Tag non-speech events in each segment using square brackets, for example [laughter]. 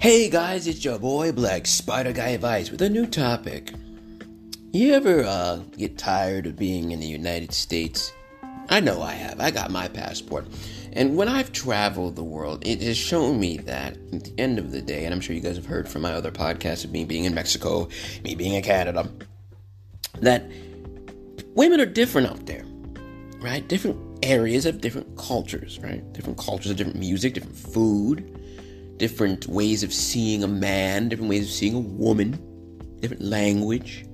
Hey guys, it's your boy Black Spider Guy Vice with a new topic. You ever uh, get tired of being in the United States? I know I have. I got my passport. And when I've traveled the world, it has shown me that at the end of the day, and I'm sure you guys have heard from my other podcasts of me being in Mexico, me being in Canada, that women are different out there, right? Different areas of different cultures, right? Different cultures of different music, different food, different ways of seeing a man, different ways of seeing a woman, different language.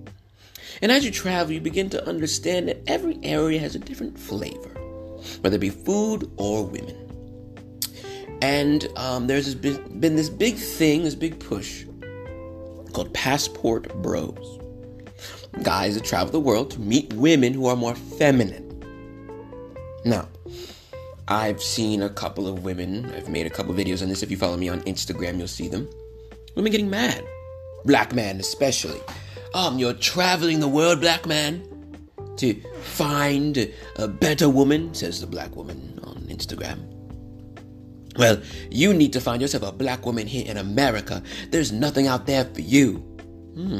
And as you travel, you begin to understand that every area has a different flavor, whether it be food or women. And um, there's been, been this big thing, this big push called Passport Bros. Guys that travel the world to meet women who are more feminine. Now, I've seen a couple of women, I've made a couple of videos on this. If you follow me on Instagram, you'll see them. Women getting mad. Black man, especially. Um, you're traveling the world, black man, to find a better woman, says the black woman on Instagram. Well, you need to find yourself a black woman here in America. There's nothing out there for you. Hmm.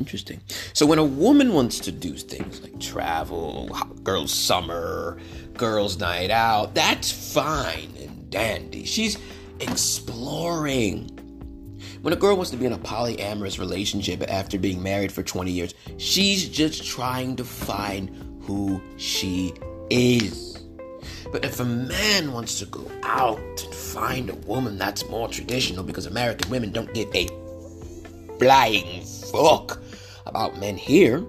Interesting. So when a woman wants to do things like travel, girls' summer, girls' night out, that's fine and dandy. She's exploring. When a girl wants to be in a polyamorous relationship after being married for 20 years, she's just trying to find who she is. But if a man wants to go out and find a woman that's more traditional because American women don't give a flying fuck about men here,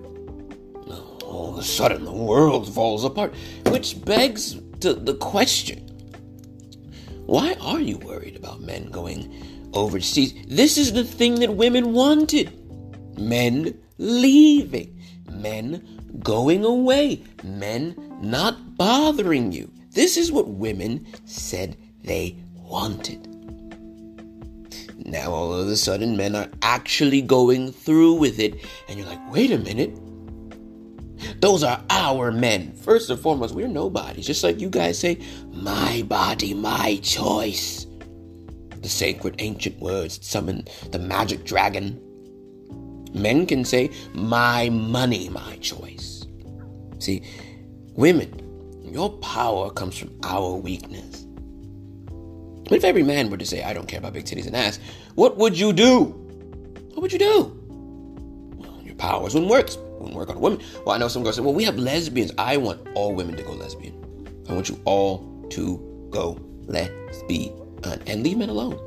all of a sudden the world falls apart. Which begs to the question why are you worried about men going overseas? This is the thing that women wanted men leaving, men going away, men not bothering you. This is what women said they wanted. Now, all of a sudden, men are actually going through with it, and you're like, wait a minute. Those are our men. First and foremost, we're nobodies. Just like you guys say, my body, my choice. The sacred ancient words that summon the magic dragon. Men can say, my money, my choice. See, women, your power comes from our weakness. But if every man were to say, I don't care about big titties and ass, what would you do? What would you do? Well, your powers wouldn't work. Wouldn't work on women. Well, I know some girls say, well, we have lesbians. I want all women to go lesbian. I want you all to go lesbian. And leave men alone.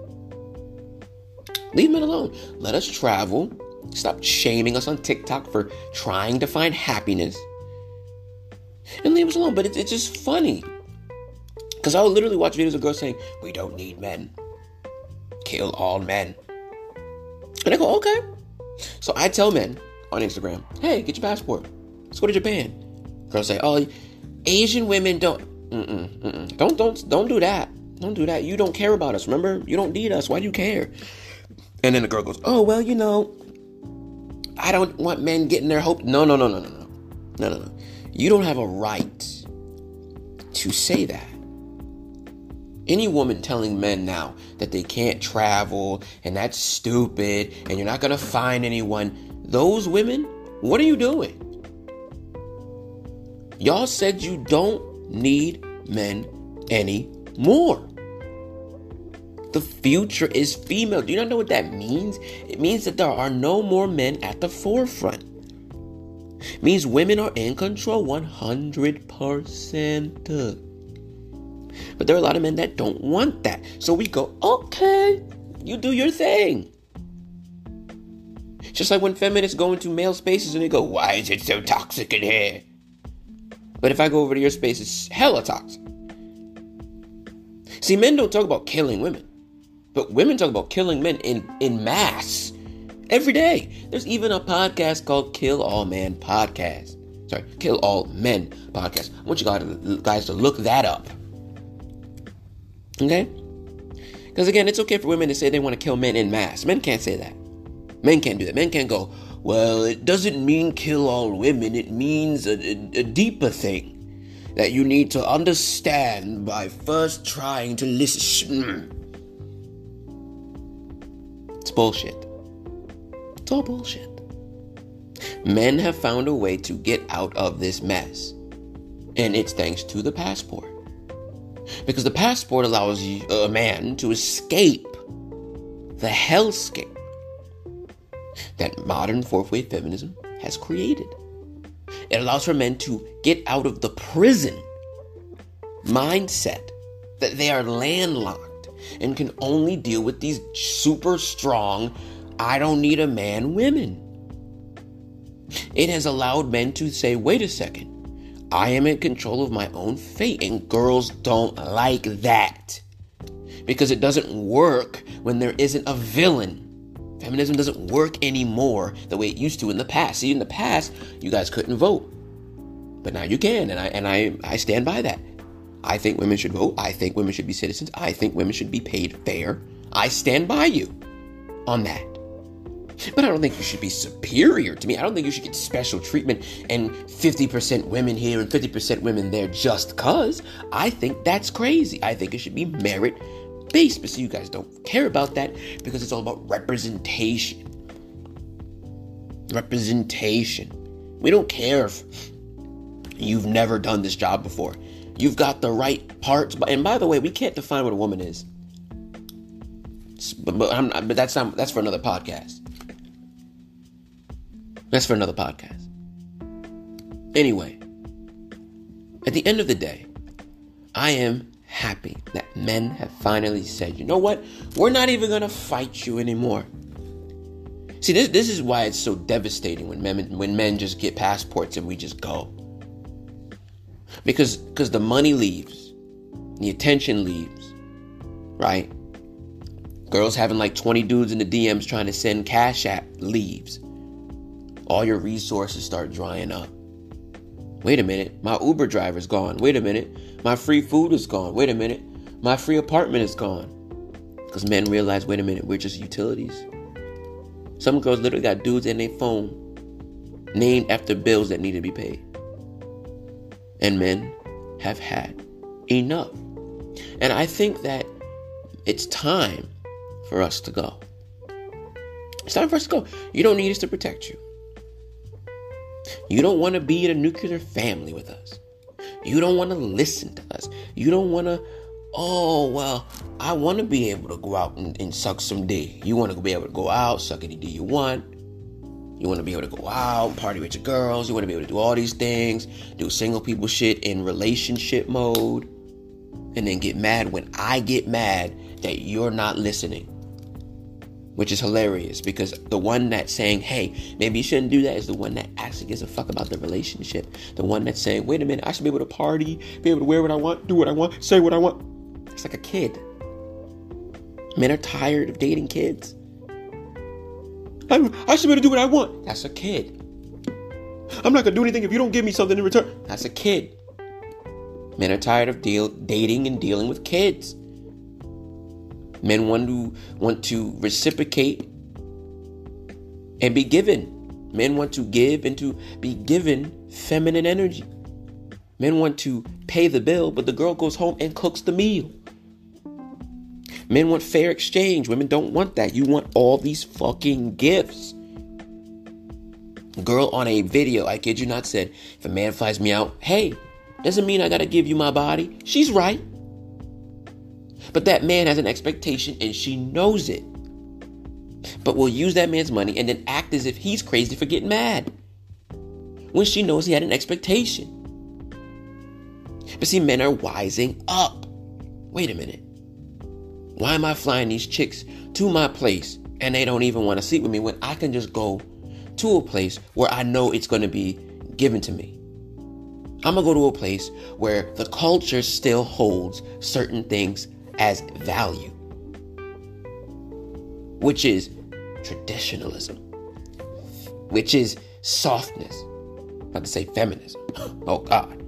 Leave men alone. Let us travel. Stop shaming us on TikTok for trying to find happiness. And leave us alone. But it's, it's just funny because I would literally watch videos of girls saying, We don't need men. Kill all men. And I go, Okay. So I tell men on Instagram, Hey, get your passport. Let's go to Japan. Girls say, Oh, Asian women don't. Mm-mm, mm-mm. Don't don't don't do that. Don't do that. You don't care about us. Remember, you don't need us. Why do you care? And then the girl goes, Oh well, you know, I don't want men getting their hope. No, no, no, no, no, no, no, no, no. You don't have a right to say that any woman telling men now that they can't travel and that's stupid and you're not going to find anyone, those women, what are you doing? Y'all said you don't need men anymore. The future is female. Do you not know what that means? It means that there are no more men at the forefront. Means women are in control 100%. But there are a lot of men that don't want that. So we go, okay, you do your thing. Just like when feminists go into male spaces and they go, why is it so toxic in here? But if I go over to your space, it's hella toxic. See, men don't talk about killing women, but women talk about killing men in, in mass every day. There's even a podcast called Kill All Men Podcast. Sorry, Kill All Men Podcast. I want you guys to look that up. Okay? Because again, it's okay for women to say they want to kill men in mass. Men can't say that. Men can't do that. Men can't go, well, it doesn't mean kill all women, it means a, a, a deeper thing that you need to understand by first trying to listen. It's bullshit. It's all bullshit. Men have found a way to get out of this mess. And it's thanks to the passport. Because the passport allows a man to escape the hellscape that modern fourth wave feminism has created. It allows for men to get out of the prison mindset that they are landlocked and can only deal with these super strong, I don't need a man women. It has allowed men to say, wait a second, I am in control of my own fate, and girls don't like that because it doesn't work when there isn't a villain. Feminism doesn't work anymore the way it used to in the past. See, in the past, you guys couldn't vote, but now you can, and I and I I stand by that. I think women should vote. I think women should be citizens. I think women should be paid fair. I stand by you on that. But I don't think you should be superior to me. I don't think you should get special treatment and 50% women here and 50% women there just cuz. I think that's crazy. I think it should be merit based. But see, you guys don't care about that because it's all about representation. Representation. We don't care if you've never done this job before. You've got the right parts. And by the way, we can't define what a woman is. But, but, but that's not, that's for another podcast. That's for another podcast. Anyway, at the end of the day, I am happy that men have finally said, you know what? We're not even going to fight you anymore. See, this, this is why it's so devastating when men, when men just get passports and we just go. Because because the money leaves, the attention leaves, right? Girls having like 20 dudes in the DMs trying to send cash app leaves all your resources start drying up. Wait a minute, my Uber driver's gone. Wait a minute, my free food is gone. Wait a minute, my free apartment is gone. Because men realize, wait a minute, we're just utilities. Some girls literally got dudes in their phone named after bills that need to be paid. And men have had enough. And I think that it's time for us to go. It's time for us to go. You don't need us to protect you. You don't want to be in a nuclear family with us. You don't want to listen to us. You don't want to, oh, well, I want to be able to go out and, and suck some D. You want to be able to go out, suck any D you want. You want to be able to go out, party with your girls. You want to be able to do all these things, do single people shit in relationship mode, and then get mad when I get mad that you're not listening which is hilarious because the one that's saying, hey, maybe you shouldn't do that is the one that actually gives a fuck about the relationship. The one that's saying, wait a minute, I should be able to party, be able to wear what I want, do what I want, say what I want. It's like a kid. Men are tired of dating kids. I, I should be able to do what I want. That's a kid. I'm not gonna do anything if you don't give me something in return. That's a kid. Men are tired of deal, dating and dealing with kids. Men want to want to reciprocate and be given. Men want to give and to be given feminine energy. Men want to pay the bill, but the girl goes home and cooks the meal. Men want fair exchange. Women don't want that. You want all these fucking gifts. Girl on a video, I kid you not, said, if a man flies me out, hey, doesn't mean I gotta give you my body. She's right. But that man has an expectation and she knows it. But will use that man's money and then act as if he's crazy for getting mad when she knows he had an expectation. But see, men are wising up. Wait a minute. Why am I flying these chicks to my place and they don't even want to sleep with me when I can just go to a place where I know it's going to be given to me? I'm going to go to a place where the culture still holds certain things as value, which is traditionalism, which is softness, not to say feminism, [laughs] oh God,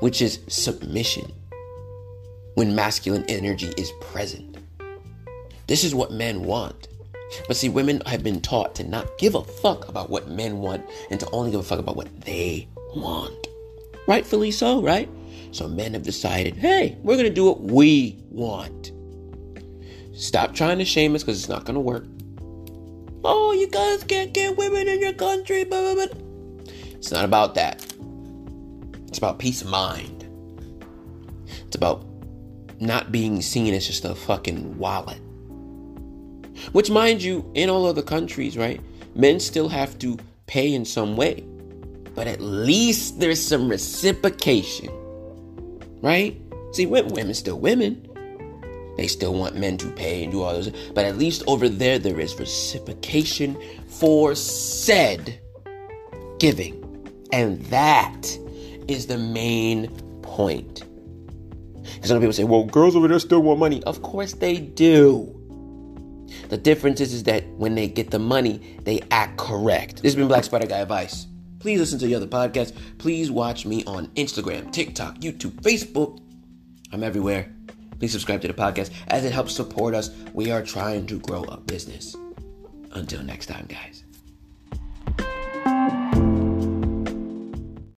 which is submission when masculine energy is present. This is what men want. But see, women have been taught to not give a fuck about what men want and to only give a fuck about what they want. Rightfully so, right? So men have decided, hey, we're going to do what we want. Stop trying to shame us because it's not going to work. Oh, you guys can't get women in your country. Blah, blah, blah. It's not about that. It's about peace of mind. It's about not being seen as just a fucking wallet. Which, mind you, in all other countries, right, men still have to pay in some way. But at least there's some reciprocation, right? See, women still women. They still want men to pay and do all those. But at least over there, there is reciprocation for said giving. And that is the main point. Because some people say, well, girls over there still want money. Of course they do. The difference is, is that when they get the money, they act correct. This has been Black Spider Guy Advice. Please listen to the other podcasts. Please watch me on Instagram, TikTok, YouTube, Facebook. I'm everywhere. Please subscribe to the podcast as it helps support us. We are trying to grow a business. Until next time, guys.